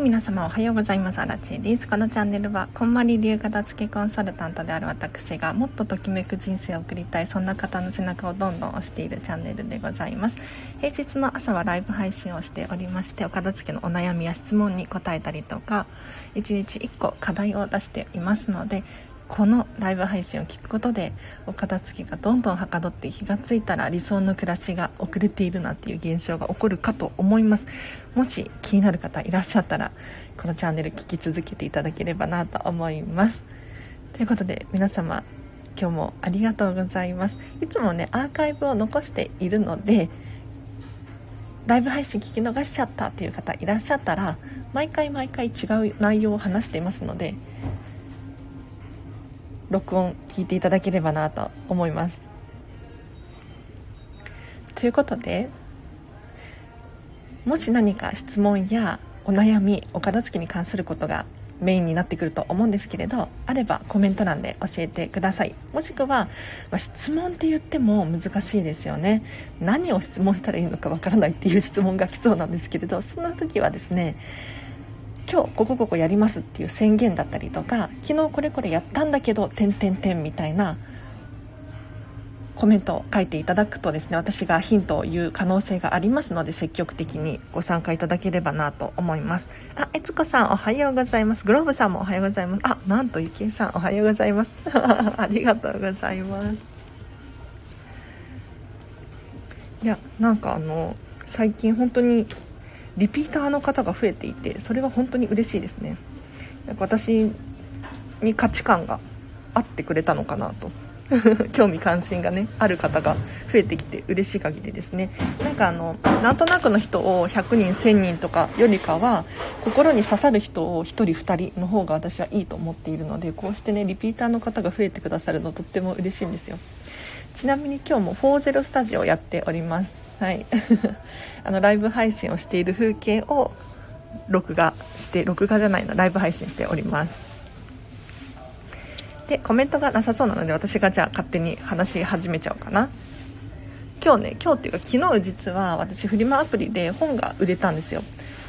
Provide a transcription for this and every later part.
皆様おはようございます。アラチェです。このチャンネルはこんまり流片付けコンサルタントである私がもっとときめく人生を送りたいそんな方の背中をどんどん押しているチャンネルでございます。平日の朝はライブ配信をしておりましてお片付けのお悩みや質問に答えたりとか1日1個課題を出していますのでこのライブ配信を聞くことでお片付けがどんどんはかどって気がついたら理想の暮らしが遅れているなっていう現象が起こるかと思います。もし気になる方いらっしゃったらこのチャンネル聞き続けていただければなと思います。ということで皆様今日もありがとうございます。いつもねアーカイブを残しているのでライブ配信聞き逃しちゃったっていう方いらっしゃったら毎回毎回違う内容を話していますので録音聞いていただければなと思います。ということでもし何か質問やお悩みお片付けに関することがメインになってくると思うんですけれどあればコメント欄で教えてください。もしくは、まあ、質問って言っても難しいですよね。何を質問したらいいのかわからないっていう質問が来そうなんですけれどそんな時はですね今日ここここやりますっていう宣言だったりとか昨日これこれやったんだけど点点点みたいなコメントを書いていただくとですね私がヒントを言う可能性がありますので積極的にご参加いただければなと思います。あえつこさんおはようございます。グローブさんもおはようございます。あなんとゆきえさんおはようございます。ありがとうございます。いやなんかあの最近本当にリピーターの方が増えていてそれは本当に嬉しいですね。なんか私に価値観が合ってくれたのかなと。興味関心がねある方が増えてきて嬉しい限りですね。なんかあのなんとなくの人を100人1000人とかよりかは心に刺さる人を1人2人の方が私はいいと思っているのでこうしてねリピーターの方が増えてくださるのとっても嬉しいんですよ。ちなみに今日も40スタジオやっております。はい。あのライブ配信をしている風景を録画して録画じゃないのライブ配信しております。でコメントがなさそうなので私がじゃあ勝手に話し始めちゃおうかな。今日ね今日っていうか昨日実は私フリマアプリで本が売れたんですよ。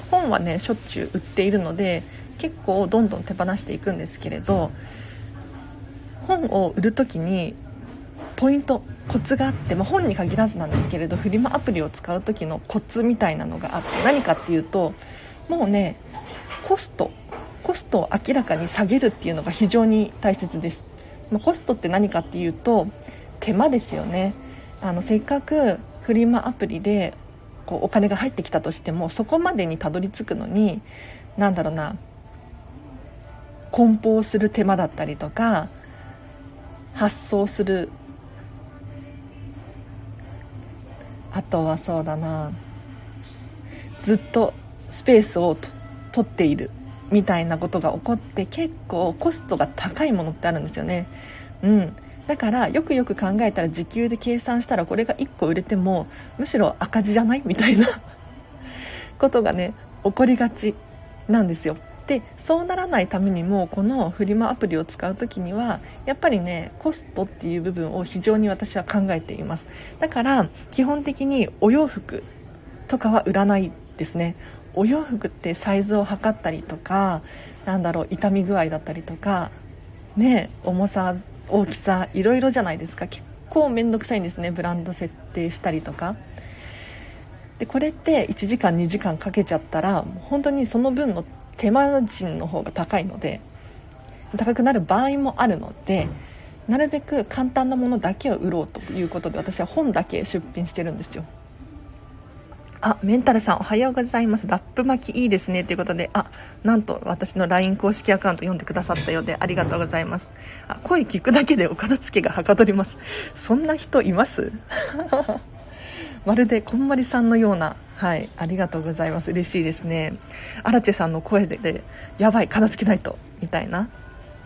本はねしょっちゅう売っているので結構どんどん手放していくんですけれど本を売る時にポイントコツがあって、まあ、本に限らずなんですけれどフリマアプリを使う時のコツみたいなのがあって何かっていうともうねコストコストを明らかに下げるっていうのが非常に大切です、まあ、コストって何かっていうと手間ですよね。あのせっかくフリマアプリでこうお金が入ってきたとしてもそこまでにたどり着くのに何だろうな梱包する手間だったりとか発送するあとはそうだな。ずっとスペースを取っているみたいなことが起こって結構コストが高いものってあるんですよね。うん。だからよくよく考えたら時給で計算したらこれが1個売れてもむしろ赤字じゃない？みたいな。ことがね起こりがちなんですよ。でそうならないためにもこのフリマアプリを使う時にはやっぱりねコストっていう部分を非常に私は考えています。だから基本的にお洋服とかは売らないですね。お洋服ってサイズを測ったりとかなんだろう傷み具合だったりとかね重さ大きさいろいろじゃないですか。結構面倒くさいんですねブランド設定したりとか。でこれって1時間2時間かけちゃったら本当にその分の手間賃の方が高いので高くなる場合もあるのでなるべく簡単なものだけを売ろうということで私は本だけ出品してるんですよ。あメンタルさんおはようございます。ラップ巻きいいですねということであなんと私の LINE 公式アカウント読んでくださったようでありがとうございます。あ声聞くだけでお片付けがはかどります。そんな人います？まるでこんまりさんのようなはいありがとうございます。嬉しいですね。アラチェさんの声ででやばい片付けないと。みたいな。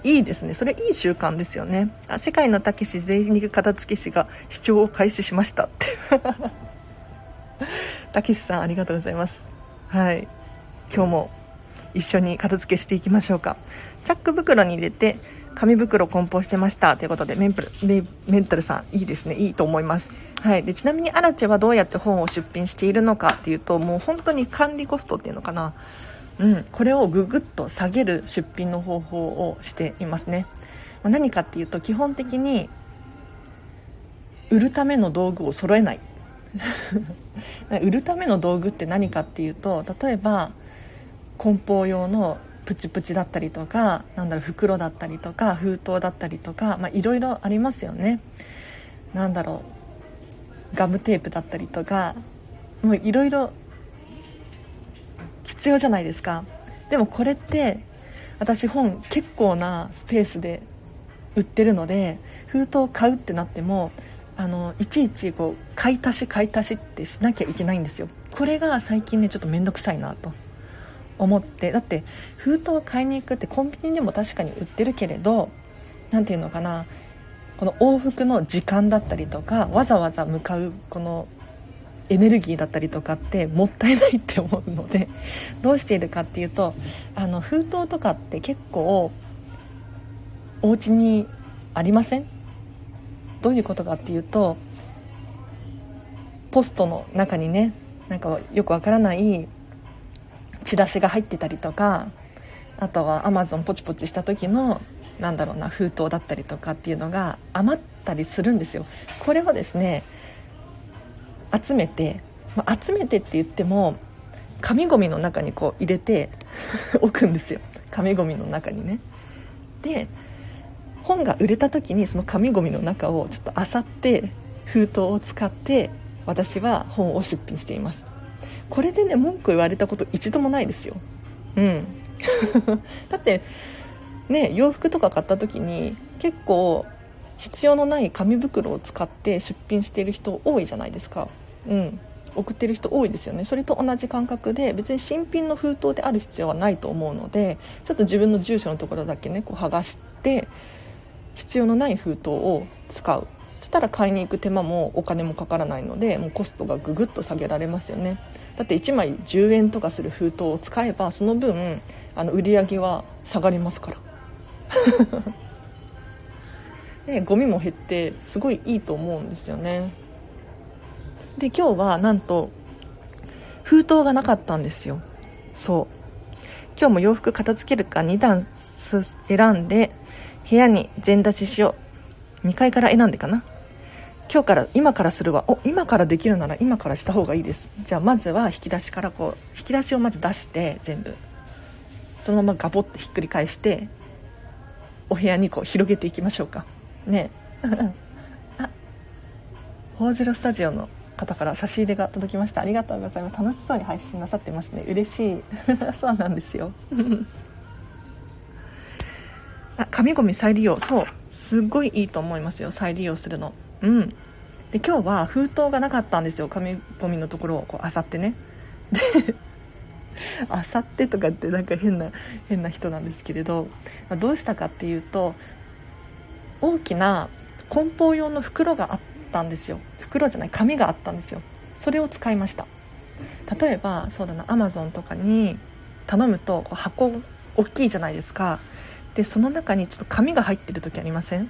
いいですね。それいい習慣ですよね。あ世界のたけし全肉片付け師が視聴を開始しました。って。たけしさんありがとうございます。はい。今日も一緒に片付けしていきましょうか。チャック袋に入れて紙袋梱包してました。ということでメンプルメンタルさんいいですね。いいと思います。はい、でちなみにアラチェはどうやって本を出品しているのかっていうともう本当に管理コストっていうのかな、うん、これをぐぐっと下げる出品の方法をしていますね、何かっていうと基本的に売るための道具を揃えない。売るための道具って何かっていうと例えば梱包用のプチプチだったりとかなんだろう袋だったりとか封筒だったりとかいろいろありますよね。なんだろう。ガムテープだったりとかもういろいろ必要じゃないですか。でもこれって私本結構なスペースで売ってるので封筒買うってなってもあのいちいちこう買い足し買い足しってしなきゃいけないんですよ。これが最近ねちょっと面倒くさいなと。思って。だって封筒を買いに行くってコンビニでも確かに売ってるけれど何ていうのかな。この往復の時間だったりとかわざわざ向かうこのエネルギーだったりとかってもったいないって思うのでどうしているかっていうとあの封筒とかって結構お家にありません？どういうことかっていうとポストの中にねなんかよくわからないチラシが入ってたりとかあとはアマゾンポチポチした時のなんだろうな封筒だったりとかっていうのが余ったりするんですよ。これをですね集めて、ま、集めてって言っても紙ゴミの中にこう入れて 置くんですよ。紙ゴミの中にね。で本が売れた時にその紙ゴミの中をちょっと漁って封筒を使って私は本を出品しています。これでね文句言われたこと一度もないですよ。うん。だってね洋服とか買った時に結構必要のない紙袋を使って出品している人多いじゃないですか。うん。送ってる人多いですよね。それと同じ感覚で別に新品の封筒である必要はないと思うのでちょっと自分の住所のところだけねこう剥がして必要のない封筒を使う。そしたら買いに行く手間もお金もかからないのでもうコストがぐぐっと下げられますよね。だって1枚10円とかする封筒を使えばその分あの売り上げは下がりますから。で ゴミも減ってすごいいいと思うんですよね。で今日はなんと封筒がなかったんですよ。そう。今日も洋服片付けるか2段選んで部屋に全出ししよう。2階から選んでかな。今日から今からするわ。お今からできるなら今からした方がいいです。じゃあまずは引き出しからこう引き出しをまず出して全部。そのままガボッてひっくり返してお部屋にこう広げていきましょうか。ね。あホーゼロスタジオの方から差し入れが届きました。ありがとうございます。楽しそうに配信なさってますね。嬉しい。そうなんですよ。あ紙ゴミ再利用。そう。すっごいいいと思いますよ。再利用するの。うん。で今日は封筒がなかったんですよ。紙ゴミのところをこう漁ってね。で あさってとかってなんか変な変な人なんですけれどまどうしたかっていうと大きな梱包用の袋があったんですよ。袋じゃない紙があったんですよ。それを使いました。例えばそうだなアマゾンとかに頼むとこう箱大きいじゃないですか。でその中にちょっと紙が入ってる時ありません？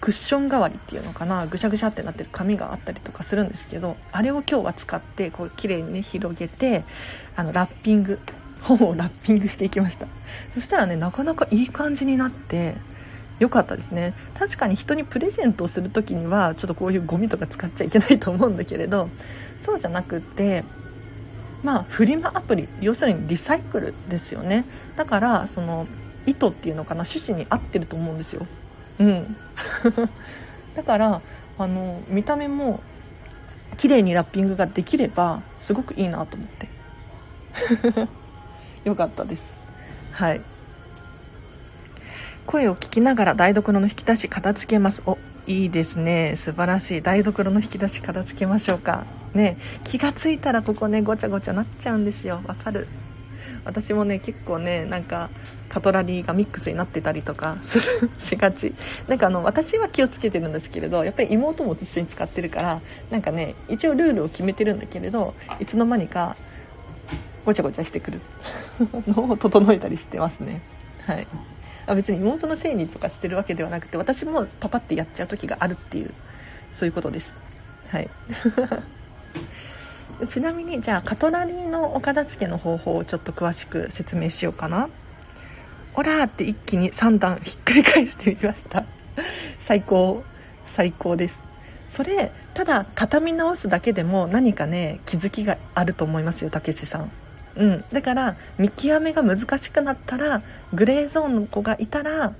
クッション代わりっていうのかなぐしゃぐしゃってなってる紙があったりとかするんですけどあれを今日は使ってこう綺麗にね広げてあのラッピング 本をラッピングしていきました。そしたらねなかなかいい感じになって良かったですね。確かに人にプレゼントをする時にはちょっとこういうゴミとか使っちゃいけないと思うんだけれどそうじゃなくってまあフリマアプリ要するにリサイクルですよね。だからその意図っていうのかな趣旨に合ってると思うんですよ。うん。だからあの見た目も綺麗にラッピングができればすごくいいなと思って。よかったです。はい。声を聞きながら台所の引き出し片付けます。おいいですね。素晴らしい。台所の引き出し片付けましょうか。ね。気がついたらここねごちゃごちゃなっちゃうんですよ。わかる。私もね結構ねなんかカトラリーがミックスになってたりとか するしがち。なんかあの私は気をつけてるんですけれどやっぱり妹も一緒に使ってるからなんかね一応ルールを決めてるんだけれどいつの間にかごちゃごちゃしてくる。のを整えたりしてますね。はい。あ別に妹のせいにとかしてるわけではなくて私もパパってやっちゃう時があるっていうそういうことです。はい。ちなみにじゃあカトラリーのお片付けの方法をちょっと詳しく説明しようかな。オラーって一気に3段ひっくり返してみました。最高。最高です。それただ畳み直すだけでも何かね気づきがあると思いますよたけしさん。うん、だから見極めが難しくなったらグレーゾーンの子がいたら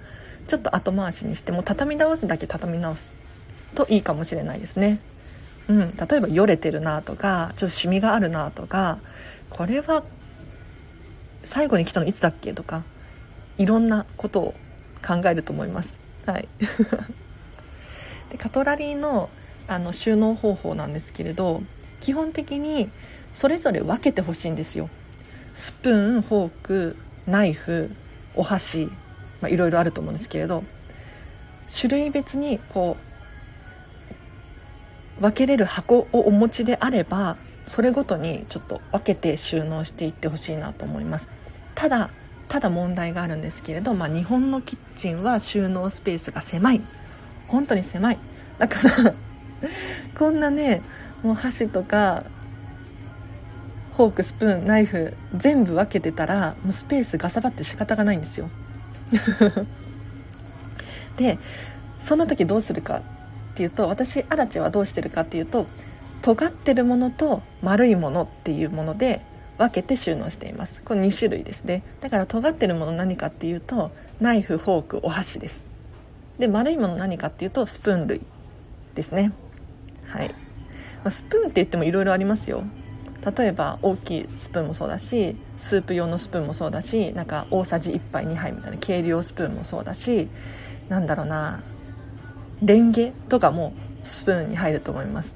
ちょっと後回しにしても畳み直すだけ畳み直すといいかもしれないですね。うん、例えばよれてるなとかちょっとシミがあるなとかこれは最後に来たのいつだっけとかいろんなことを考えると思います。はい、でカトラリーのあの収納方法なんですけれど基本的にそれぞれ分けてほしいんですよ。スプーンフォークナイフお箸、まあ、いろいろあると思うんですけれど種類別にこう分けれる箱をお持ちであればそれごとにちょっと分けて収納していってほしいなと思います。ただただ問題があるんですけれど、まあ、日本のキッチンは収納スペースが狭い。本当に狭い。だから こんなねもう箸とかフォークスプーンナイフ全部分けてたらもうスペースがさばって仕方がないんですよ。でそんな時どうするか。っていうと私アラチェはどうしてるかっていうと尖ってるものと丸いものっていうもので分けて収納しています。これ2種類ですね。だから尖ってるもの何かっていうとナイフフォークお箸です。で丸いもの何かっていうとスプーン類ですね。はい。スプーンって言ってもいろいろありますよ。例えば大きいスプーンもそうだしスープ用のスプーンもそうだしなんか大さじ1杯2杯みたいな計量スプーンもそうだしなんだろうなレンゲとかもスプーンに入ると思います。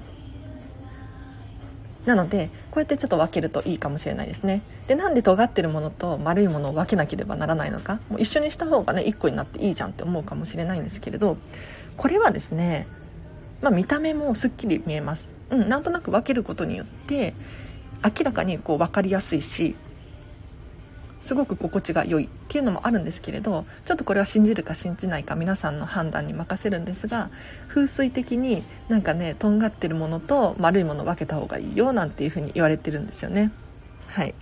なのでこうやってちょっと分けるといいかもしれないですね。でなんで尖ってるものと丸いものを分けなければならないのか。もう一緒にした方がね1個になっていいじゃんって思うかもしれないんですけれどこれはですね、まあ、見た目もすっきり見えます。うんなんとなく分けることによって明らかにこう分かりやすいしすごく心地が良いっていうのもあるんですけれどちょっとこれは信じるか信じないか皆さんの判断に任せるんですが風水的になんかねとんがってるものと丸いもの分けた方がいいよなんていうふうに言われてるんですよね。はい。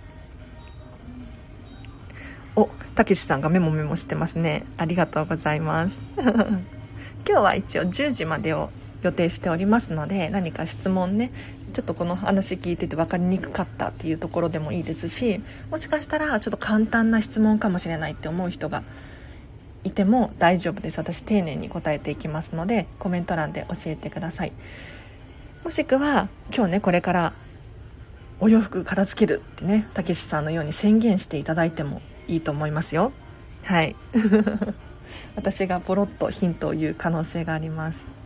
おたけしさんがメモメモしてますね。ありがとうございます。今日は一応10時までを予定しておりますので何か質問ねちょっとこの話聞いてて分かりにくかったっていうところでもいいですしもしかしたらちょっと簡単な質問かもしれないって思う人がいても大丈夫です。私丁寧に答えていきますのでコメント欄で教えてください。もしくは今日ねこれからお洋服片付けるってねたけしさんのように宣言していただいてもいいと思いますよ。はい。私がポロッとヒントを言う可能性があります。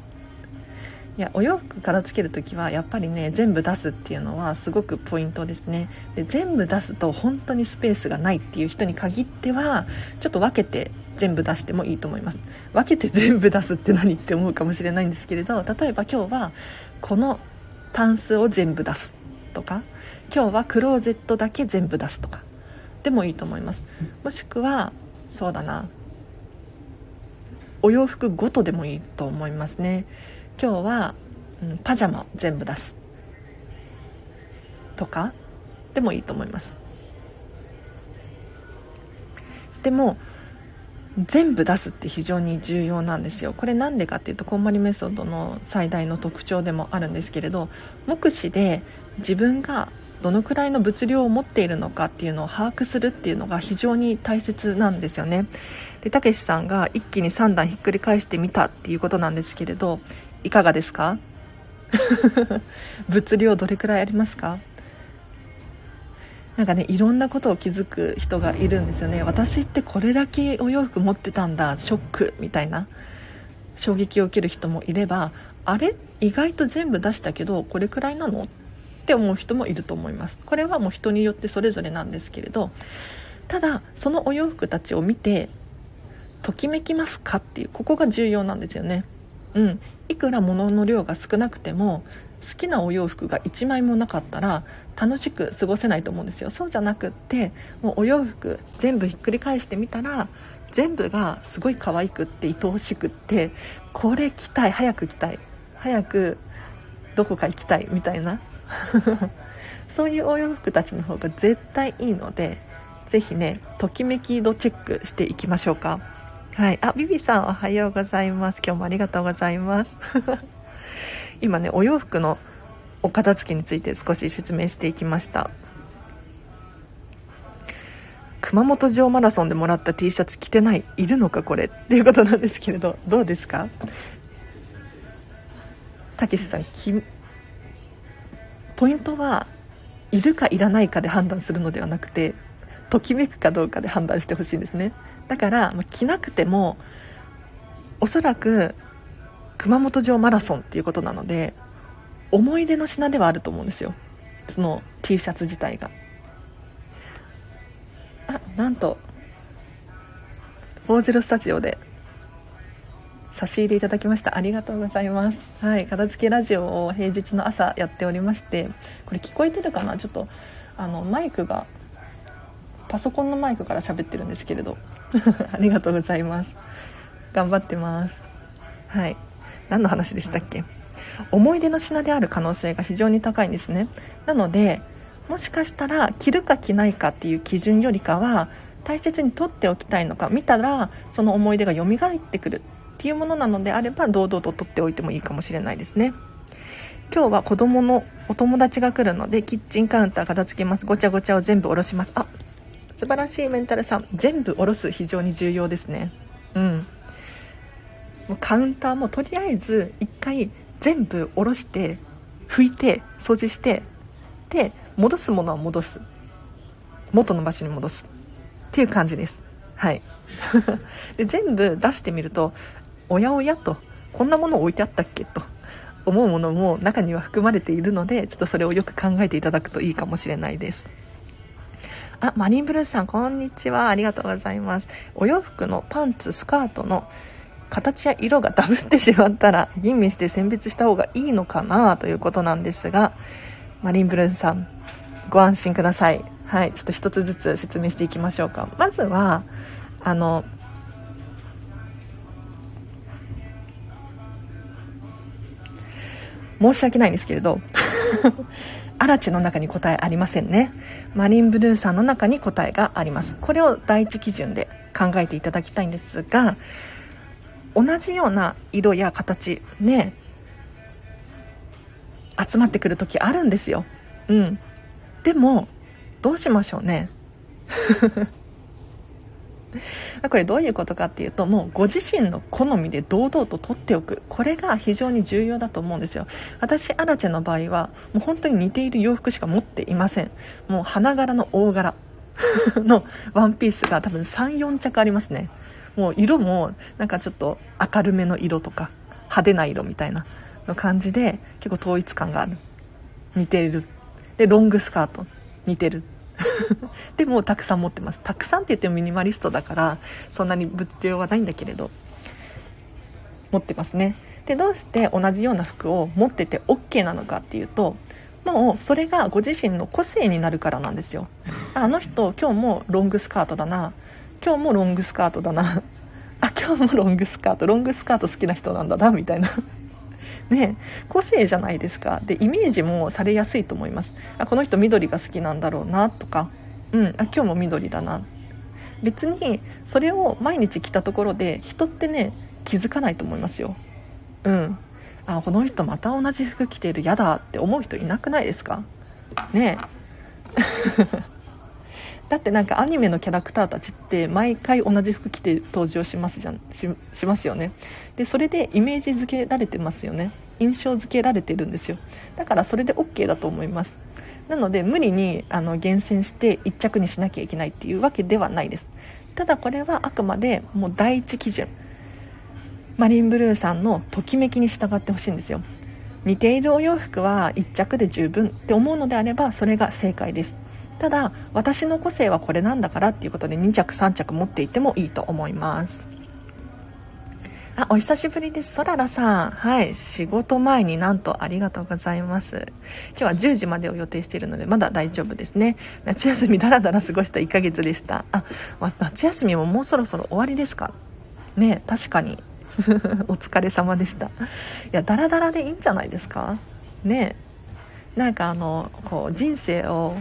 いやお洋服片付ける時はやっぱりね全部出すっていうのはすごくポイントですね。で全部出すと本当にスペースがないっていう人に限ってはちょっと分けて全部出してもいいと思います。分けて全部出すって何って思うかもしれないんですけれど例えば今日はこのタンスを全部出すとか今日はクローゼットだけ全部出すとかでもいいと思います。もしくはそうだなお洋服ごとでもいいと思いますね。今日は、うん、パジャマ全部出す。とかでもいいと思います。でも全部出すって非常に重要なんですよ。これなんでかっていうとこんまりメソッドの最大の特徴でもあるんですけれど目視で自分がどのくらいの物量を持っているのかっていうのを把握するっていうのが非常に大切なんですよね。でたけしさんが一気に3段ひっくり返してみたっていうことなんですけれどいかがですか？物量どれくらいありますか？なんかねいろんなことを気づく人がいるんですよね。私ってこれだけお洋服持ってたんだショックみたいな。衝撃を受ける人もいればあれ？意外と全部出したけどこれくらいなの？って思う人もいると思います。これはもう人によってそれぞれなんですけれどただそのお洋服たちを見てときめきますか？っていうここが重要なんですよね。うん。いくら物の量が少なくても好きなお洋服が1枚もなかったら楽しく過ごせないと思うんですよ。そうじゃなくってもうお洋服全部ひっくり返してみたら全部がすごい可愛くって愛おしくってこれ着たい早く着たい早くどこか行きたいみたいな。そういうお洋服たちの方が絶対いいのでぜひねときめき度チェックしていきましょうか。はい。あビビさんおはようございます。今日もありがとうございます。今ねお洋服のお片付けについて少し説明していきました。熊本城マラソンでもらった T シャツ着てないいるのかこれ。っていうことなんですけれどどうですか？たけしさんきポイントはいるかいらないかで判断するのではなくてときめくかどうかで判断してほしいんですね。だから、ま、着なくてもおそらく熊本城マラソンっていうことなので思い出の品ではあると思うんですよ。その T シャツ自体が。あなんと40スタジオで差し入れいただきました。ありがとうございます。はい片付けラジオを平日の朝やっておりましてこれ聞こえてるかな？ちょっとあのマイクがパソコンのマイクから喋ってるんですけれど。ありがとうございます。頑張ってます。はい。何の話でしたっけ？思い出の品である可能性が非常に高いんですね。なのでもしかしたら着るか着ないかっていう基準よりかは大切に取っておきたいのか見たらその思い出が蘇ってくるっていうものなのであれば堂々と取っておいてもいいかもしれないですね。今日は子供のお友達が来るのでキッチンカウンター片付けます。ごちゃごちゃを全部下ろします。あ素晴らしいメンタルさん。全部下ろす非常に重要ですね。うん。もうカウンターもとりあえず1回全部下ろして拭いて掃除してで戻すものは戻す。元の場所に戻すっていう感じです。はい。で全部出してみるとおやおやとこんなもの置いてあったっけと思うものも中には含まれているのでちょっとそれをよく考えていただくといいかもしれないです。あマリンブルースさんこんにちは。ありがとうございます。お洋服のパンツスカートの形や色がダブってしまったら吟味して選別した方がいいのかな？ということなんですがマリンブルースさんご安心ください。はいちょっと一つずつ説明していきましょうか。まずはあの申し訳ないんですけれどアラチェの中に答えありませんね。マリンブルーさんの中に答えがあります。これを第一基準で考えていただきたいんですが同じような色や形ね集まってくる時あるんですよ。うん。でもどうしましょうね。これどういうことかっていうともうご自身の好みで堂々と取っておく。これが非常に重要だと思うんですよ。私アラチェの場合はもう本当に似ている洋服しか持っていません。もう花柄の大柄。のワンピースが多分34着ありますね。もう色もなんかちょっと明るめの色とか派手な色みたいなの感じで結構統一感がある。似ている。でロングスカート似てる。でもたくさん持ってます。たくさんって言ってもミニマリストだからそんなに物量はないんだけれど持ってますね。でどうして同じような服を持ってて OK なのかっていうともうそれがご自身の個性になるからなんですよ。あの人今日もロングスカートだな。今日もロングスカートだな。あ今日もロングスカート。ロングスカート好きな人なんだなみたいな。ね個性じゃないですか。でイメージもされやすいと思います。あこの人緑が好きなんだろうなとか。うんあ今日も緑だな。別にそれを毎日着たところで人ってね気づかないと思いますよ。うん。あこの人また同じ服着てる。嫌だって思う人いなくないですか？ね。えだってなんかアニメのキャラクターたちって毎回同じ服着て登場しますじゃん。ししますよね。でそれでイメージ付けられてますよね。印象付けられてるんですよ。だからそれで OK だと思います。なので無理にあの厳選して1着にしなきゃいけないっていうわけではないです。ただこれはあくまでもう第一基準。マリンブルーさんのときめきに従ってほしいんですよ。似ているお洋服は1着で十分って思うのであればそれが正解です。ただ私の個性はこれなんだからっていうことで2着3着持っていてもいいと思いますあ、お久しぶりです。そららさん。はい。仕事前になんとありがとうございます。今日は10時までを予定しているので、まだ大丈夫ですね。夏休みだらだら過ごした1ヶ月でした。あ、夏休みももうそろそろ終わりですか？ね確かに。お疲れ様でした。いや、だらだらでいいんじゃないですか？ねなんかあの、こう、人生を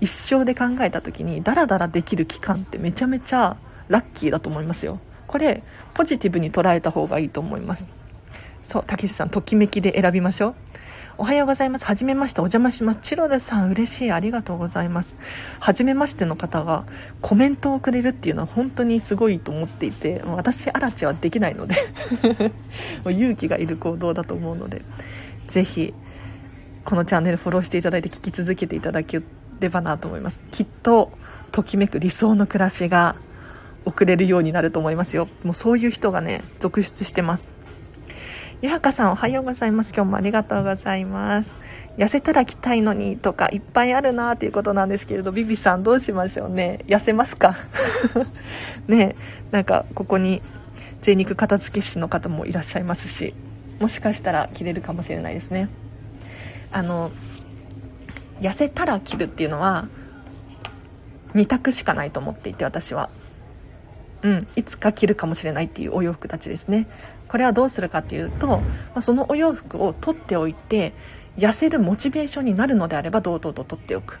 一生で考えた時に、ダラダラできる期間ってめちゃめちゃラッキーだと思いますよ。これ、ポジティブに捉えた方がいいと思います。そう、たけしさん、ときめきで選びましょう。おはようございます。はじめまして、お邪魔します。チロルさん、嬉しい。ありがとうございます。はじめましての方がコメントをくれるっていうのは本当にすごいと思っていて、私、アラチはできないので 勇気がいる行動だと思うので、ぜひ、このチャンネルフォローしていただいて聞き続けていただければなと思います。きっと、ときめく理想の暮らしが送れるようになると思いますよ。もうそういう人がね、続出してます。ゆはかさんおはようございます。今日もありがとうございます。痩せたら来たいのにとかいっぱいあるなということなんですけれど、ビビさんどうしましょうね。痩せますか？ねなんかここに贅肉片付け師の方もいらっしゃいますし、もしかしたら着れるかもしれないですね。あの、痩せたら着るっていうのは2択しかないと思っていて私は。うん、いつか着るかもしれないっていうお洋服たちですね。これはどうするかっていうと、ま、そのお洋服を取っておいて痩せるモチベーションになるのであれば堂々と取っておく。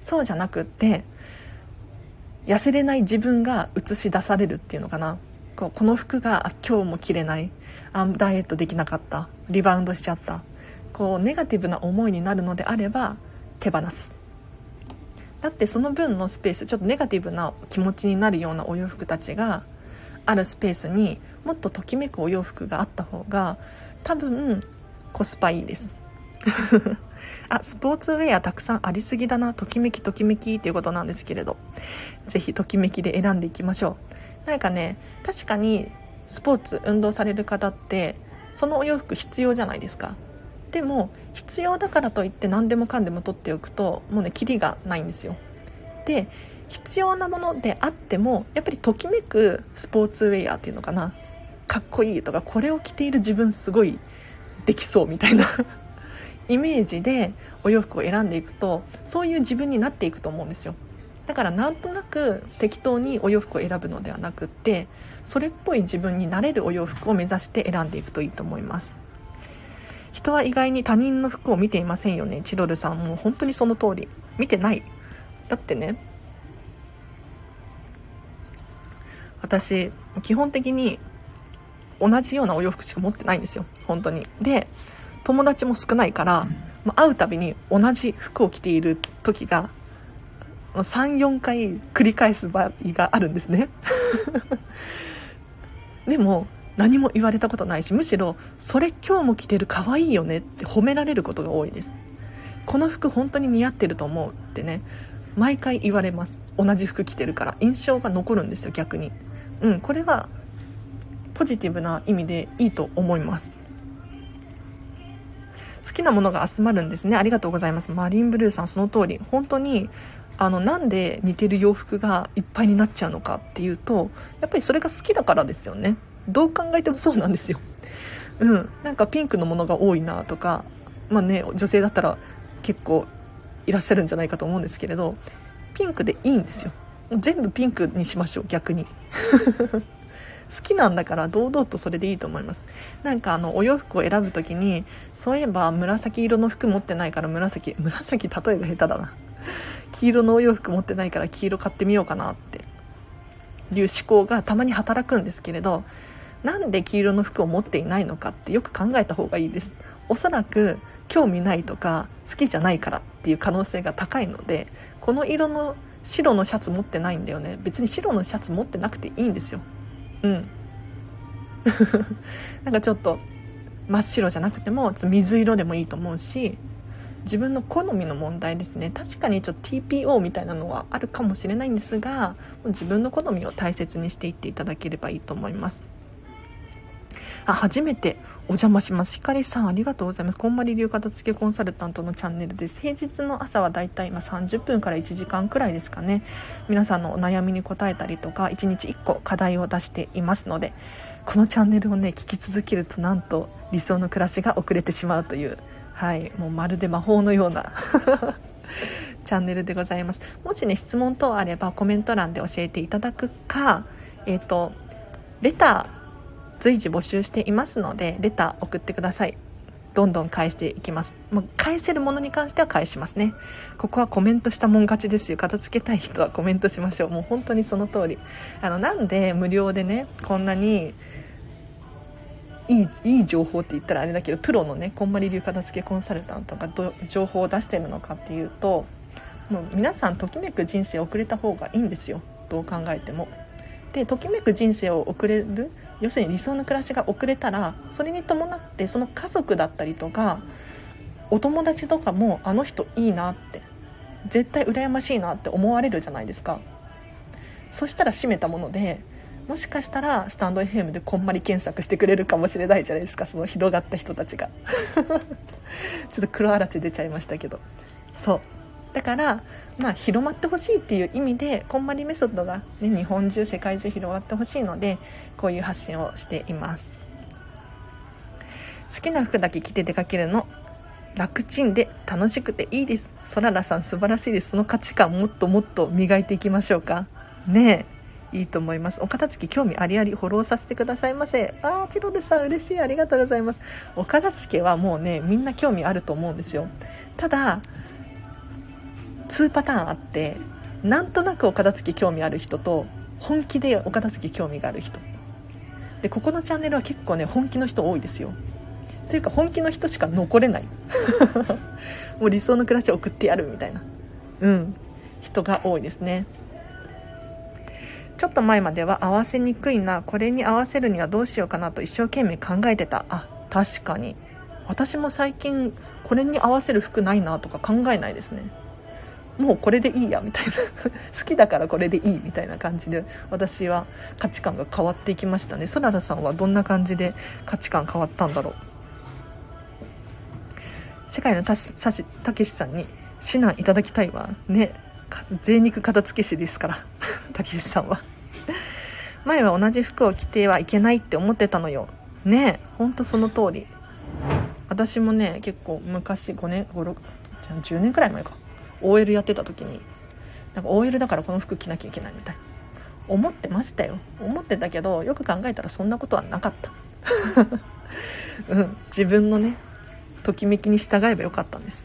そうじゃなくって痩せれない自分が映し出されるっていうのかな。こうこの服が今日も着れない。あダイエットできなかった。リバウンドしちゃった。こうネガティブな思いになるのであれば手放す。だってその分のスペースちょっとネガティブな気持ちになるようなお洋服たちがあるスペースにもっとときめくお洋服があった方が多分コスパいいです。あスポーツウェアたくさんありすぎだな。ときめきときめきっていうことなんですけれど。是非ときめきで選んでいきましょう。なんかね確かにスポーツ運動される方ってそのお洋服必要じゃないですか。でも必要だからといって何でもかんでも取っておくともうねキリがないんですよ。で必要なものであってもやっぱりときめくスポーツウェアっていうのかな。かっこいいとかこれを着ている自分すごいできそうみたいな イメージでお洋服を選んでいくとそういう自分になっていくと思うんですよ。だからなんとなく適当にお洋服を選ぶのではなくってそれっぽい自分になれるお洋服を目指して選んでいくといいと思います。人は意外に他人の服を見ていませんよね。チロルさんもう本当にその通り。見てない。だってね。私基本的に同じようなお洋服しか持ってないんですよ。本当に。で友達も少ないから、ま会うたびに同じ服を着ている時が34回繰り返す場合があるんですね。でも何も言われたことないしむしろそれ今日も着てる可愛いよねって褒められることが多いです。この服本当に似合ってると思うってね毎回言われます。同じ服着てるから。印象が残るんですよ逆に。うんこれはポジティブな意味でいいと思います。好きなものが集まるんですね。ありがとうございます。マリンブルーさんその通り。本当にあのなんで似てる洋服がいっぱいになっちゃうのかっていうとやっぱりそれが好きだからですよね。どう考えてもそうなんですよ。うん。なんかピンクのものが多いなとかまあね女性だったら結構いらっしゃるんじゃないかと思うんですけれどピンクでいいんですよ。全部ピンクにしましょう逆に。好きなんだから堂々とそれでいいと思います。なんかあのお洋服を選ぶ時にそういえば紫色の服持ってないから紫紫例えが下手だな。黄色のお洋服持ってないから黄色買ってみようかなっていう思考がたまに働くんですけれどなんで黄色の服を持っていないのかってよく考えた方がいいです。おそらく興味ないとか好きじゃないからっていう可能性が高いのでこの色の白のシャツ持ってないんだよね。別に白のシャツ持ってなくていいんですよ。うん。なんかちょっと真っ白じゃなくてもちょっと水色でもいいと思うし自分の好みの問題ですね。確かにちょっと TPO みたいなのはあるかもしれないんですが自分の好みを大切にしていっていただければいいと思います。あ初めて。お邪魔します。ひかりさんありがとうございます。こんまり流片付けコンサルタントのチャンネルです。平日の朝はだいたい今30分から1時間くらいですかね。皆さんのお悩みに答えたりとか1日1個課題を出していますのでこのチャンネルをね聞き続けるとなんと理想の暮らしが遅れてしまうというはいもうまるで魔法のような チャンネルでございます。もしね質問等あればコメント欄で教えていただくかえっ、ー、とレター随時募集していますのでレター送ってください。どんどん返していきます、もう返せるものに関しては返しますね。ここはコメントしたもん勝ちですよ。片付けたい人はコメントしましょう。もう本当にその通り。あのなんで無料でねこんなにいいいい情報って言ったらあれだけどプロのねこんまり流片付けコンサルタントがど情報を出してるのかっていうともう皆さんときめく人生を送れた方がいいんですよ。どう考えても。でときめく人生を送れる要するに理想の暮らしが遅れたらそれに伴ってその家族だったりとかお友達とかもあの人いいなって絶対羨ましいなって思われるじゃないですか。そしたら閉めたものでもしかしたらスタンド FM でこんまり検索してくれるかもしれないじゃないですかその広がった人たちが。ちょっと黒あらち出ちゃいましたけど。そう。だからまあ、広まってほしいっていう意味でこんまりメソッドが、ね、日本中世界中広がってほしいのでこういう発信をしています。好きな服だけ着て出かけるの楽ちんで楽しくていいです。そららさん素晴らしいです。その価値観もっともっと磨いていきましょうか。ねえ。いいと思います。お片付け興味ありありフォローさせてくださいませ。あーチロルさん嬉しい。ありがとうございます。お片付けはもうねみんな興味あると思うんですよ。ただ2パターンあってなんとなくお片付け興味ある人と本気でお片付け興味がある人。でここのチャンネルは結構ね本気の人多いですよ。というか本気の人しか残れない。もう理想の暮らしを送ってやるみたいな。うん。人が多いですね。ちょっと前までは合わせにくいなこれに合わせるにはどうしようかなと一生懸命考えてた。あ確かに。私も最近これに合わせる服ないなとか考えないですね。もうこれでいいやみたいな。好きだからこれでいいみたいな感じで私は価値観が変わっていきましたね。そららさんはどんな感じで価値観変わったんだろう。世界のたしたけしさんに指南いただきたいわね。贅肉片付け師ですから。たけしさんは。前は同じ服を着てはいけないって思ってたのよね。えほんとその通り。私もね結構昔5年56 10年くらい前か。OL やってた時になんか OL だからこの服着なきゃいけないみたいな。思ってましたよ。思ってたけどよく考えたらそんなことはなかった。うん。自分のねときめきに従えばよかったんです。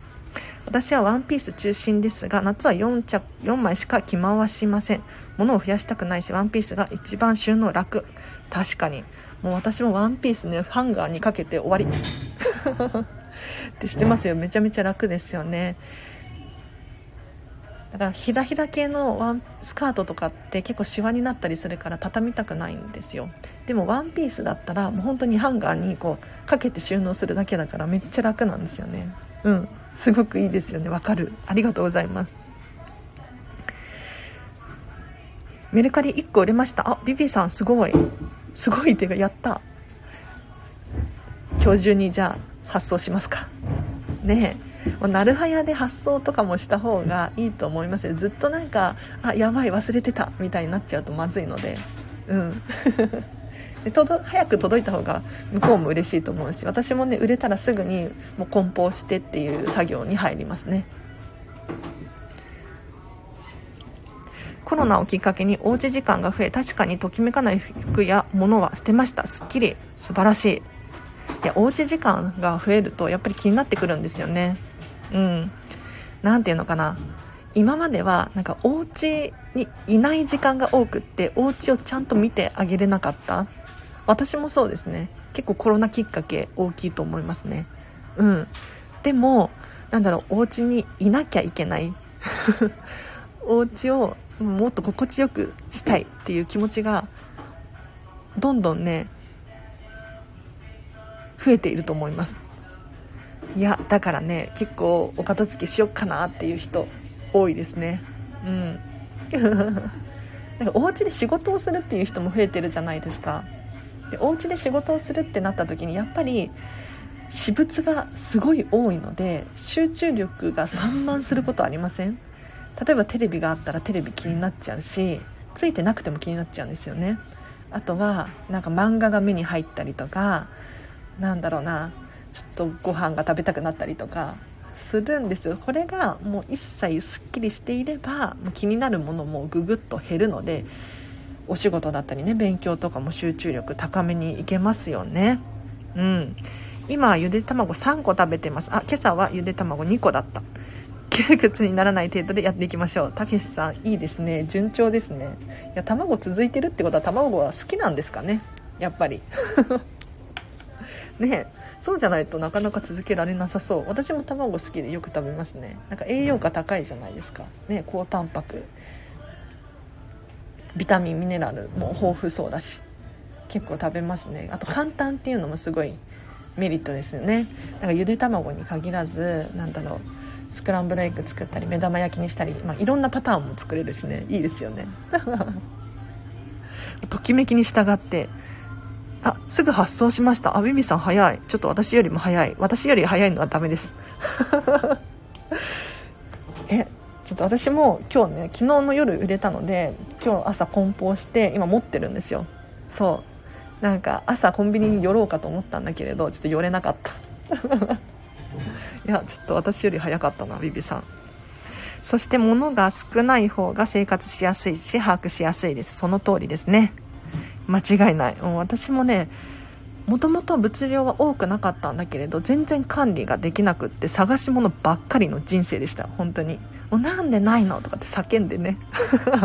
私はワンピース中心ですが夏は 4, 着4枚しか着回しません。物を増やしたくないしワンピースが一番収納楽。確かに。もう私もワンピースねハンガーにかけて終わり。ってしてますよ。めちゃめちゃ楽ですよね。だからひらひら系のワンスカートとかって結構シワになったりするから畳みたくないんですよ。でもワンピースだったらもう本当にハンガーにこうかけて収納するだけだからめっちゃ楽なんですよね。うん。すごくいいですよね。わかる。ありがとうございます。メルカリ1個売れました。あビビさんすごい。すごいっていうかやった。今日中にじゃあ発送しますか。ねえ。なるはやで発送とかもした方がいいと思いますよずっとなんかあやばい忘れてたみたいになっちゃうとまずいのでうんで早く届いた方が向こうも嬉しいと思うし私もね売れたらすぐにもう梱包してっていう作業に入りますねコロナをきっかけにおうち時間が増え確かにときめかない服や物は捨てましたすっきり素晴らしいいやおうち時間が増えるとやっぱり気になってくるんですよねうん。何て言うのかな。今まではなんかお家にいない時間が多くってお家をちゃんと見てあげれなかった。私もそうですね。結構コロナきっかけ大きいと思いますね。うん。でもなんだろうお家にいなきゃいけない。お家をもっと心地よくしたいっていう気持ちがどんどんね増えていると思います。いやだからね結構お片付けしよっかなっていう人多いですね。うん。なんかお家で仕事をするっていう人も増えてるじゃないですか。でお家で仕事をするってなった時にやっぱり私物がすごい多いので集中力が散漫することありません？例えばテレビがあったらテレビ気になっちゃうしついてなくても気になっちゃうんですよね。あとはなんか漫画が目に入ったりとかなんだろうなちょっとご飯が食べたくなったりとかするんですよ。これがもう一切すっきりしていれば気になるものもぐぐっと減るのでお仕事だったりね勉強とかも集中力高めにいけますよね。うん。今ゆで卵3個食べてます。あ今朝はゆで卵2個だった。窮屈にならない程度でやっていきましょう。たけしさんいいですね。順調ですね。いや卵続いてるってことは卵は好きなんですかね？やっぱり。ね。えそうじゃないとなかなか続けられなさそう。私も卵好きでよく食べますね。なんか栄養価高いじゃないですか。ね高タンパク。ビタミンミネラルも豊富そうだし。結構食べますね。あと簡単っていうのもすごいメリットですよね。なんかゆで卵に限らずなんだろう。スクランブルエッグ作ったり目玉焼きにしたり、まあ、いろんなパターンも作れるしね。いいですよね。ときめきに従ってあすぐ発送しました。あビビさん早い。ちょっと私よりも早い。私より早いのはダメです。えちょっと私も今日ね昨日の夜売れたので今日朝梱包して今持ってるんですよ。そう。なんか朝コンビニに寄ろうかと思ったんだけれどちょっと寄れなかった。いやちょっと私より早かったなビビさん。そして物が少ない方が生活しやすいし把握しやすいです。その通りですね。間違いない。もう私もねもともと物量は多くなかったんだけれど全然管理ができなくって探し物ばっかりの人生でした。本当に。もうなんでないのとかって叫んでね。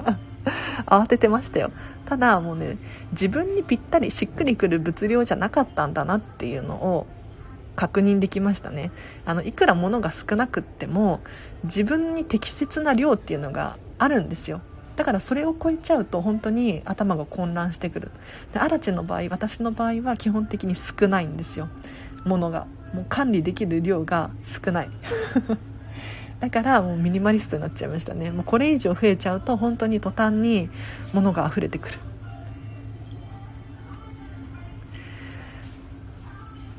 慌ててましたよ。ただもうね自分にぴったりしっくりくる物量じゃなかったんだなっていうのを確認できましたね。あのいくら物が少なくっても自分に適切な量っていうのがあるんですよ。だからそれを超えちゃうと本当に頭が混乱してくる。でアラチの場合私の場合は基本的に少ないんですよ。物が。もう管理できる量が少ない。だからもうミニマリストになっちゃいましたね。もうこれ以上増えちゃうと本当に途端に物が溢れてくる。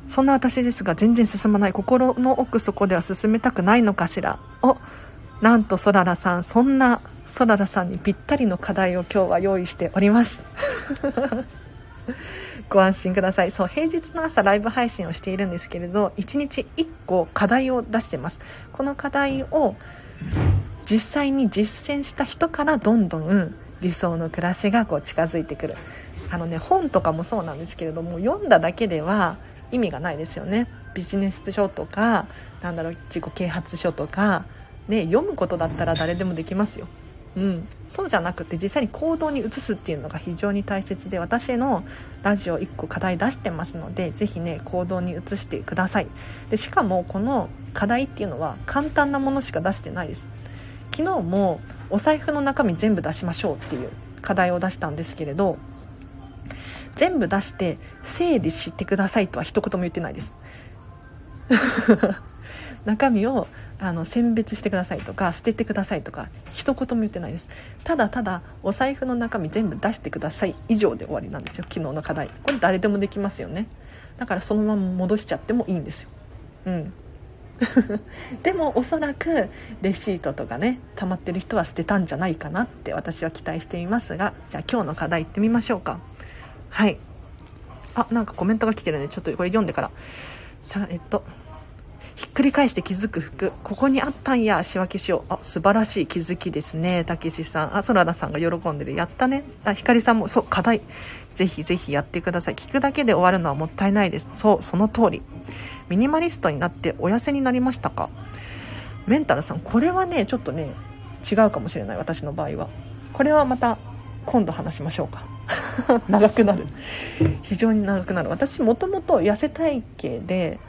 そんな私ですが全然進まない。心の奥底では進めたくないのかしら。おなんとそららさんそんなそららさんにぴったりの課題を今日は用意しております。ご安心ください。そう平日の朝ライブ配信をしているんですけれど1日1個課題を出してます。この課題を実際に実践した人からどんどん理想の暮らしがこう近づいてくる。あのね本とかもそうなんですけれども読んだだけでは意味がないですよね。ビジネス書とかなんだろう自己啓発書とかね読むことだったら誰でもできますよ。うん、そうじゃなくて実際に行動に移すっていうのが非常に大切で私のラジオ1個課題出してますのでぜひね行動に移してください。でしかもこの課題っていうのは簡単なものしか出してないです。昨日もお財布の中身全部出しましょうっていう課題を出したんですけれど全部出して整理してくださいとは一言も言ってないです。中身をあの選別してくださいとか捨ててくださいとか一言も言ってないです。ただただお財布の中身全部出してください以上で終わりなんですよ。昨日の課題。これ誰でもできますよね。だからそのまま戻しちゃってもいいんですよ。うん。でもおそらくレシートとかね溜まってる人は捨てたんじゃないかなって私は期待していますがじゃあ今日の課題いってみましょうか。はい。あなんかコメントが来てるんでちょっとこれ読んでから。さあえっとひっくり返して気づく服。ここにあったんや仕分けしよう。あ素晴らしい気づきですね。たけしさん。あそららさんが喜んでる。やったね。あひかりさんもそう課題。ぜひぜひやってください。聞くだけで終わるのはもったいないです。そうその通り。ミニマリストになってお痩せになりましたか？メンタルさんこれはねちょっとね違うかもしれない。私の場合は。これはまた今度話しましょうか。長くなる。非常に長くなる。私もともと痩せ体型で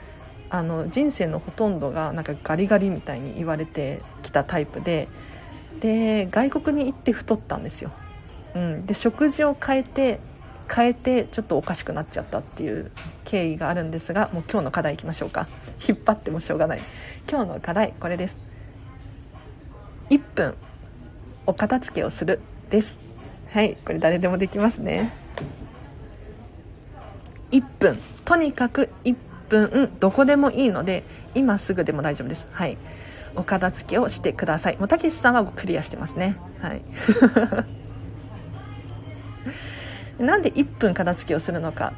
あの人生のほとんどがなんかガリガリみたいに言われてきたタイプでで外国に行って太ったんですよ、うん、で食事を変えて変えてちょっとおかしくなっちゃったっていう経緯があるんですがもう今日の課題いきましょうか。引っ張ってもしょうがない。今日の課題これです。1分お片付けをするです。はい。これ誰でもできますね。1分とにかく1分どこでもいいので今すぐでも大丈夫です。はい。お片付けをしてください。もうたけしさんはクリアしてますね。はい。なんで1分片付けをするのか。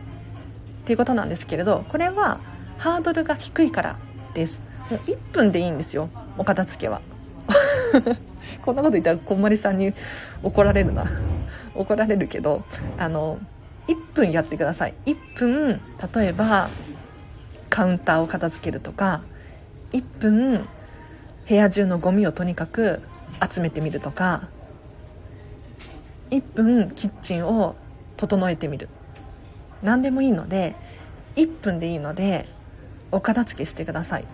っていうことなんですけれどこれはハードルが低いからです。もう1分でいいんですよ。お片付けは。こんなこと言ったらこんまりさんに怒られるな。怒られるけどあの1分やってください。1分例えばカウンターを片付けるとか1分部屋中のゴミをとにかく集めてみるとか1分キッチンを整えてみる。何でもいいので1分でいいのでお片付けしてください。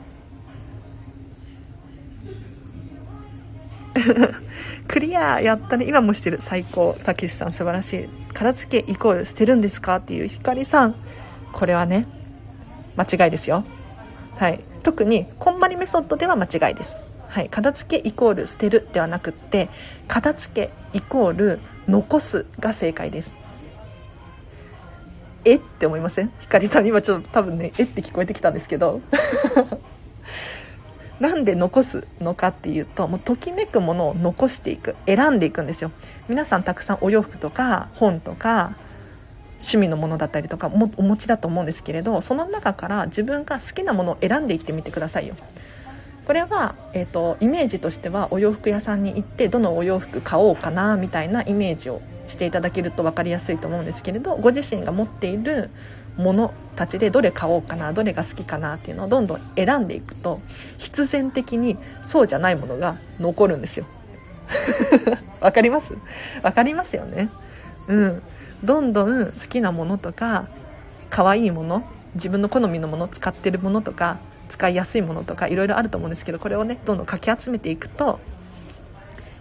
クリアやったね。今もしてる。最高。たけしさん素晴らしい。片付けイコール捨てるんですか？っていうひかりさん。これはね間違いですよ。はい。特にこんまりメソッドでは間違いです。はい。片付けイコール捨てるではなくって片付けイコール残すが正解です。え？って思いません？ひかりさん今ちょっと多分ねえって聞こえてきたんですけど。なんで残すのかっていうともうときめくものを残していく選んでいくんですよ。皆さんたくさんお洋服とか本とか趣味のものだったりとかもお持ちだと思うんですけれどその中から自分が好きなものを選んでいってみてくださいよ。これは、えーと、イメージとしてはお洋服屋さんに行ってどのお洋服買おうかなみたいなイメージをしていただけると分かりやすいと思うんですけれどご自身が持っているものたちでどれ買おうかなどれが好きかなっていうのをどんどん選んでいくと必然的にそうじゃないものが残るんですよ。わかります？わかりますよね。うん。どんどん好きなものとか可愛いもの自分の好みのもの使ってるものとか使いやすいものとかいろいろあると思うんですけどこれをねどんどんかき集めていくと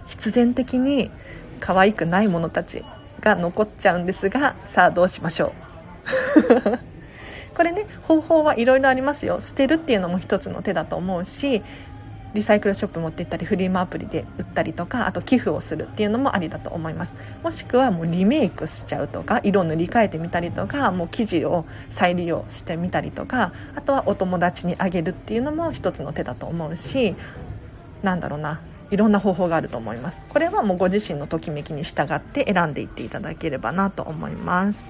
必然的に可愛くないものたちが残っちゃうんですがさあどうしましょう。これね方法はいろいろありますよ。捨てるっていうのも一つの手だと思うしリサイクルショップ持って行ったりフリーマアプリで売ったりとかあと寄付をするっていうのもありだと思います。もしくはもうリメイクしちゃうとか色を塗り替えてみたりとかもう生地を再利用してみたりとかあとはお友達にあげるっていうのも一つの手だと思うしなんだろうないろんな方法があると思います。これはもうご自身のときめきに従って選んでいっていただければなと思います。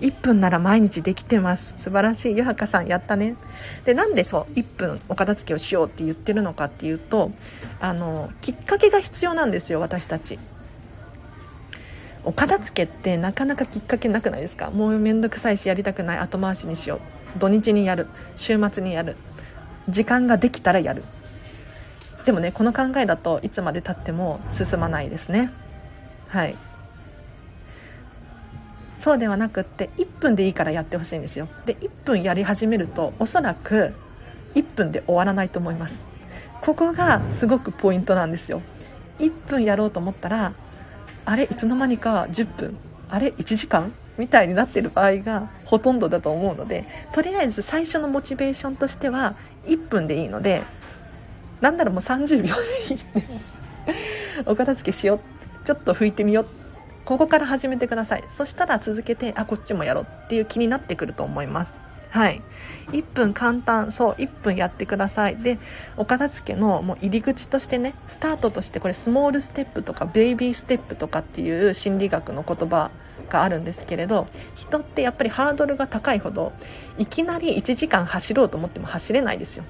1分なら毎日できてます。素晴らしい。湯はさんやったね。でなんでそう1分お片付けをしようって言ってるのかっていうとあのきっかけが必要なんですよ私たち。お片付けってなかなかきっかけなくないですか？もうめんどくさいしやりたくない。後回しにしよう。土日にやる。週末にやる。時間ができたらやる。でもねこの考えだといつまでたっても進まないですね。はい。そうではなくって1分でいいからやってほしいんですよ。で1分やり始めるとおそらく1分で終わらないと思います。ここがすごくポイントなんですよ。1分やろうと思ったらあれいつの間にか10分あれ1時間みたいになってる場合がほとんどだと思うのでとりあえず最初のモチベーションとしては1分でいいのでなんだろうもう30秒でいいお片付けしようちょっと拭いてみようここから始めてください。そしたら続けてあこっちもやろうっていう気になってくると思います。はい。1分簡単。そう1分やってください。でお片付けのもう入り口としてねスタートとしてこれスモールステップとかベイビーステップとかっていう心理学の言葉があるんですけれど人ってやっぱりハードルが高いほどいきなり1時間走ろうと思っても走れないですよ。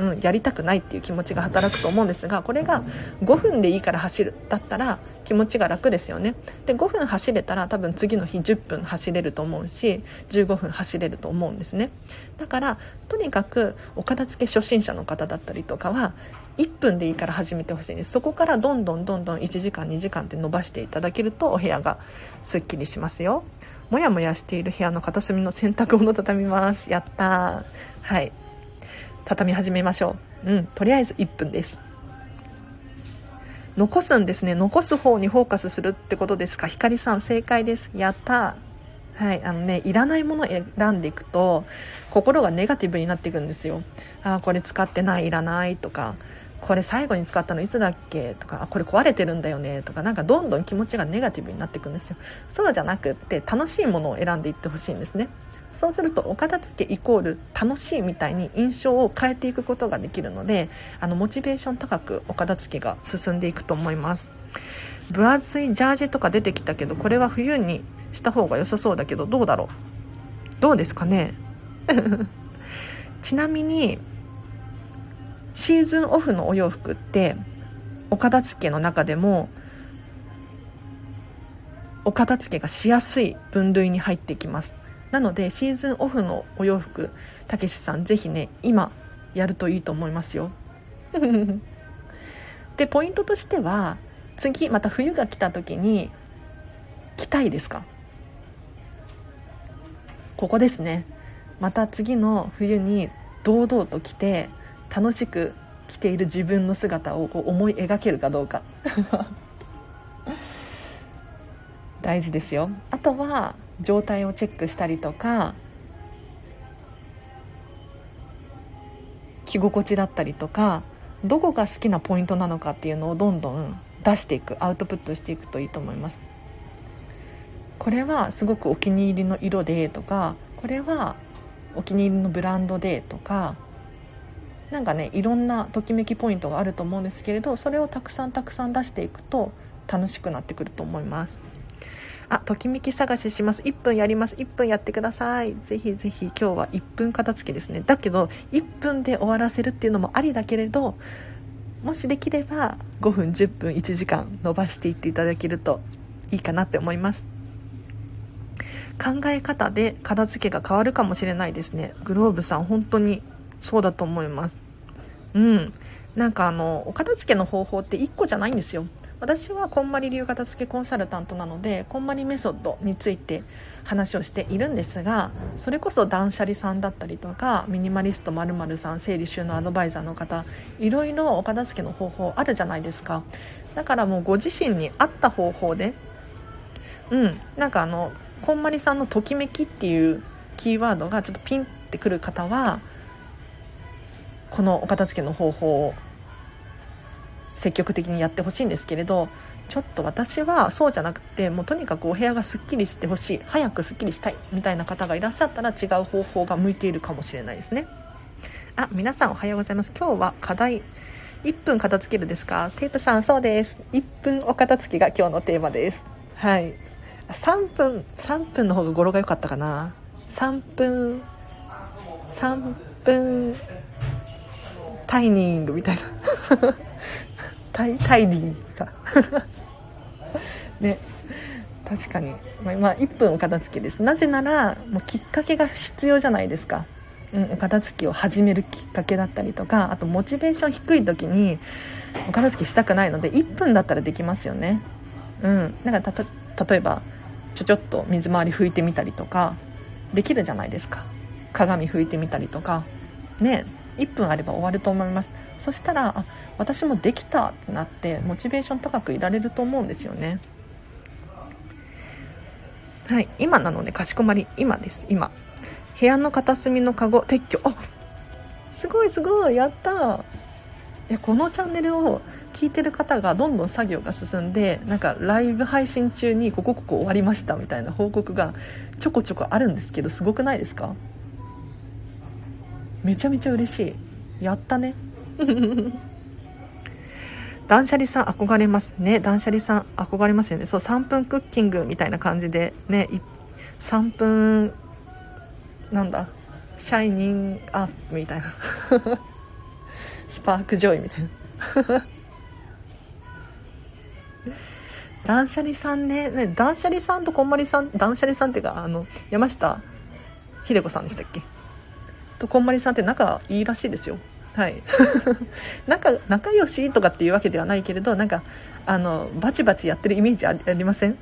うん、やりたくないっていう気持ちが働くと思うんですがこれが5分でいいから走るだったら気持ちが楽ですよね。で5分走れたら多分次の日10分走れると思うし15分走れると思うんですね。だからとにかくお片付け初心者の方だったりとかは1分でいいから始めてほしいんです。そこからどんどんどんどん1時間2時間って伸ばしていただけるとお部屋がすっきりしますよ。もやもやしている部屋の片隅の洗濯物畳みます。やったー。はい。畳み始めましょう。うん、とりあえず1分です。残すんですね。残す方にフォーカスするってことですか？ひかりさん、正解です。やったはい、あのね、いらないものを選んでいくと、心がネガティブになっていくんですよ。ああ、これ使ってない、いらないとか、これ最後に使ったのいつだっけとか、これ壊れてるんだよねとか、なんかどんどん気持ちがネガティブになっていくんですよ。そうじゃなくって、楽しいものを選んでいってほしいんですね。そうするとお片付けイコール楽しいみたいに印象を変えていくことができるのであのモチベーション高くお片付けが進んでいくと思います。分厚いジャージとか出てきたけどこれは冬にした方が良さそうだけどどうだろう？どうですかね？ちなみにシーズンオフのお洋服ってお片付けの中でもお片付けがしやすい分類に入ってきます。なのでシーズンオフのお洋服たけしさんぜひね今やるといいと思いますよ。でポイントとしては次また冬が来た時に着たいですか？ここですね。また次の冬に堂々と着て楽しく着ている自分の姿をこう思い描けるかどうか。大事ですよ。あとは状態をチェックしたりとか着心地だったりとかどこが好きなポイントなのかっていうのをどんどん出していくアウトプットしていくといいと思います。これはすごくお気に入りの色でとかこれはお気に入りのブランドでとかなんかねいろんなときめきポイントがあると思うんですけれどそれをたくさんたくさん出していくと楽しくなってくると思います。あときめき探しします。1分やります。1分やってください。ぜひぜひ今日は1分片付けですね。だけど1分で終わらせるっていうのもありだけれどもしできれば5分10分1時間伸ばしていっていただけるといいかなって思います。考え方で片付けが変わるかもしれないですね。グローブさん本当にそうだと思います。うん。なんかあのお片付けの方法って1個じゃないんですよ。私はこんまり流片付けコンサルタントなのでこんまりメソッドについて話をしているんですがそれこそ断捨離さんだったりとかミニマリストまるさん整理収納アドバイザーの方いろいろお片付けの方法あるじゃないですか。だからもうご自身に合った方法でうんなんかあのこんまりさんの「ときめき」っていうキーワードがちょっとピンってくる方はこのお片付けの方法を積極的にやってほしいんですけれどちょっと私はそうじゃなくてもうとにかくお部屋がすっきりしてほしい早くすっきりしたいみたいな方がいらっしゃったら違う方法が向いているかもしれないですね。あ皆さんおはようございます。今日は課題1分片付けるですか？テープさんそうです。1分お片付けが今日のテーマです。はい。3分3分の方が語呂が良かったかな？3分3分タイニングみたいな。タイタイニングか。ね。確かに、まあ、まあ、1分お片付けです。なぜならもうきっかけが必要じゃないですか、うん、お片付けを始めるきっかけだったりとかあとモチベーション低い時にお片付けしたくないので1分だったらできますよね。うん。なんか例えばちょちょっと水回り拭いてみたりとかできるじゃないですか。鏡拭いてみたりとか。ね。1分あれば終わると思います。そしたらあ私もできたってなってモチベーション高くいられると思うんですよね。はい今なのでかしこまり今です。今。部屋の片隅のカゴ撤去。あすごいすごいやった。いやこのチャンネルを聞いてる方がどんどん作業が進んでなんかライブ配信中にここここ終わりましたみたいな報告がちょこちょこあるんですけどすごくないですか？めちゃめちゃ嬉しい。やったね。断捨離さん憧れますね。断捨離さん憧れますよね。そう3分クッキングみたいな感じでね3分なんだシャイニングアップみたいな。スパークジョイみたいな。断捨離さんね。ね断捨離さんとこんまりさん断捨離さんっていうかあの山下秀子さんでしたっけ？とこんまりさんって仲いいらしいですよ。はい。仲仲良しとかっていうわけではないけれどなんかあのバチバチやってるイメージありません？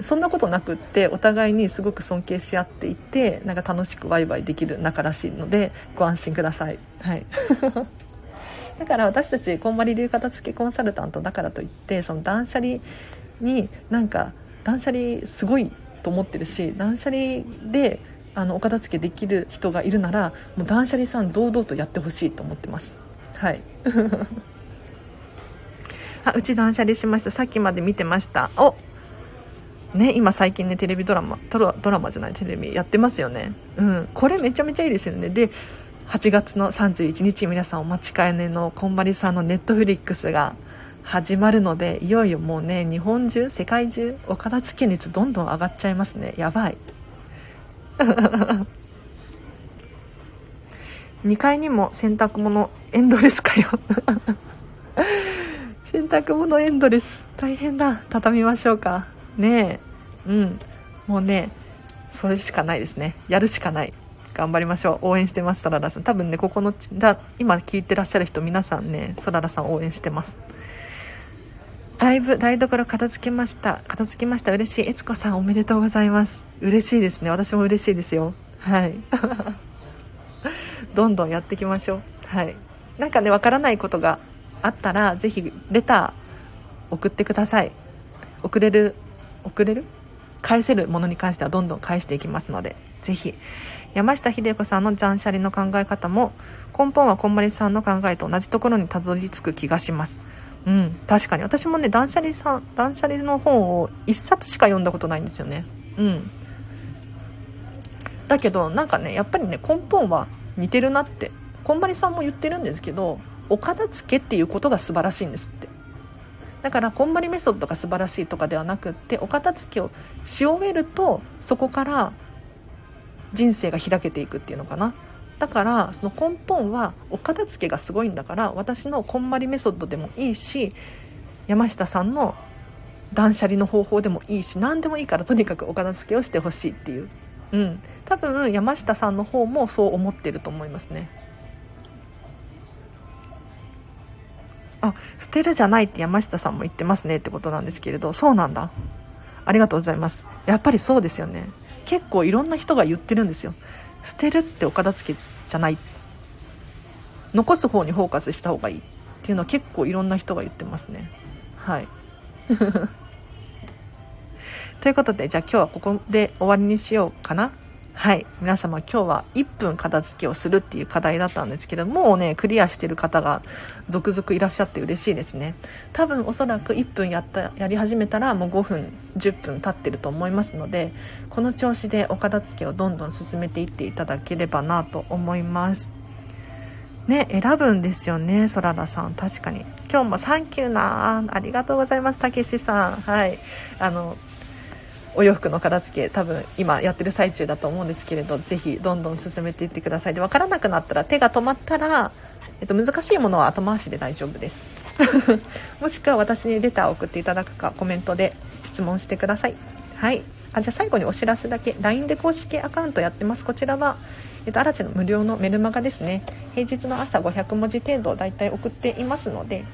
そんなことなくってお互いにすごく尊敬し合っていてなんか楽しくワイワイできる仲らしいのでご安心ください。はい。だから私たちこんまり流片付けコンサルタントだからといってその断捨離になんか断捨離すごいと思ってるし断捨離であのお片付けできる人がいるならもう断捨離さん堂々とやってほしいと思ってます。はい。あうち断捨離しました。さっきまで見てました。おね今最近ねテレビドラマドラマじゃないテレビやってますよね。うん。これめちゃめちゃいいですよね。で8月の31日皆さんお待ちかねのこんまりさんのネットフリックスが始まるのでいよいよもうね日本中世界中お片付け率どんどん上がっちゃいますね。やばい。2階にも洗濯物エンドレスかよ。洗濯物エンドレス。大変だ。畳みましょうか。ねえ。うん。もうねそれしかないですね。やるしかない。頑張りましょう。応援してますそららさん。多分ねここのだ今聞いてらっしゃる人皆さんねそららさん応援してます。だいぶ台所片付けました。片付けました。嬉しい。悦子さんおめでとうございます。嬉しいですね。私も嬉しいですよ。はい。どんどんやっていきましょう。はい。なんかねわからないことがあったらぜひレター送ってください。送れる送れる？返せるものに関してはどんどん返していきますのでぜひ。山下秀子さんの断捨離の考え方も根本はこんまりさんの考えと同じところにたどり着く気がします。うん確かに。私もね断捨離さん断捨離の本を1冊しか読んだことないんですよね。うん。だけどなんかねやっぱりね根本は似てるなってこんまりさんも言ってるんですけどお片付けっていうことが素晴らしいんですって。だからこんまりメソッドが素晴らしいとかではなくってお片付けをし終えるとそこから人生が開けていくっていうのかな。だからその根本はお片付けがすごいんだから私のこんまりメソッドでもいいし山下さんの断捨離の方法でもいいし何でもいいからとにかくお片付けをしてほしいっていう。うん。多分山下さんの方もそう思ってると思いますね。あ捨てるじゃないって山下さんも言ってますねってことなんですけれどそうなんだ。ありがとうございます。やっぱりそうですよね。結構いろんな人が言ってるんですよ。捨てるってお片付けじゃない。残す方にフォーカスした方がいいっていうのは結構いろんな人が言ってますね。はい。ということでじゃあ今日はここで終わりにしようかな。はい。皆様今日は1分片付けをするっていう課題だったんですけどもうねクリアしてる方が続々いらっしゃって嬉しいですね。多分おそらく1分やったやり始めたらもう5分10分経ってると思いますのでこの調子でお片付けをどんどん進めていっていただければなと思います。ね選ぶんですよねそららさん。確かに。今日もサンキューなありがとうございますたけしさん。はい。あのお洋服の片付け多分今やってる最中だと思うんですけれどぜひどんどん進めていってください。で分からなくなったら手が止まったら、えっと、難しいものは後回しで大丈夫です。もしくは私にレターを送っていただくかコメントで質問してください。はい。あじゃあ最後にお知らせだけ。LINE で公式アカウントやってます。こちらはえっと、アラチの無料のメルマガですね。平日の朝500文字程度だいたい送っていますので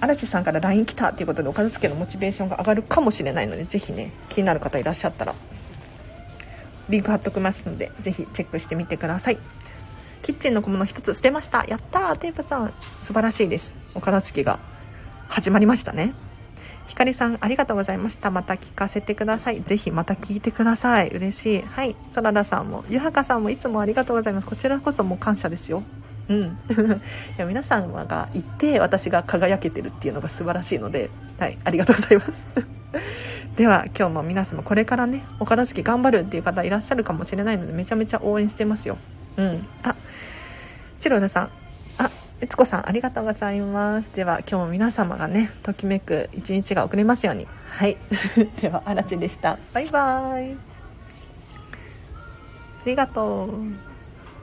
嵐さんから LINE 来たっていうことでお片付けのモチベーションが上がるかもしれないのでぜひね気になる方いらっしゃったらリンク貼っときますのでぜひチェックしてみてください。キッチンの小物1つ捨てました。やったー。テープさん素晴らしいです。お片付けが始まりましたね。ひかりさんありがとうございました。また聞かせてください。ぜひまた聞いてください。嬉しい。はい。そららさんもゆはかさんもいつもありがとうございます。こちらこそもう感謝ですよ。うん、いや皆様がいて私が輝けてるっていうのが素晴らしいので、はい、ありがとうございます。では今日も皆様これからねお片付け頑張るっていう方いらっしゃるかもしれないのでめちゃめちゃ応援してますよ。うん。あチロルさん。あ悦子さんありがとうございます。では今日も皆様がねときめく一日が遅れますように。はい。ではあらちでした。バイバーイ。ありがとう。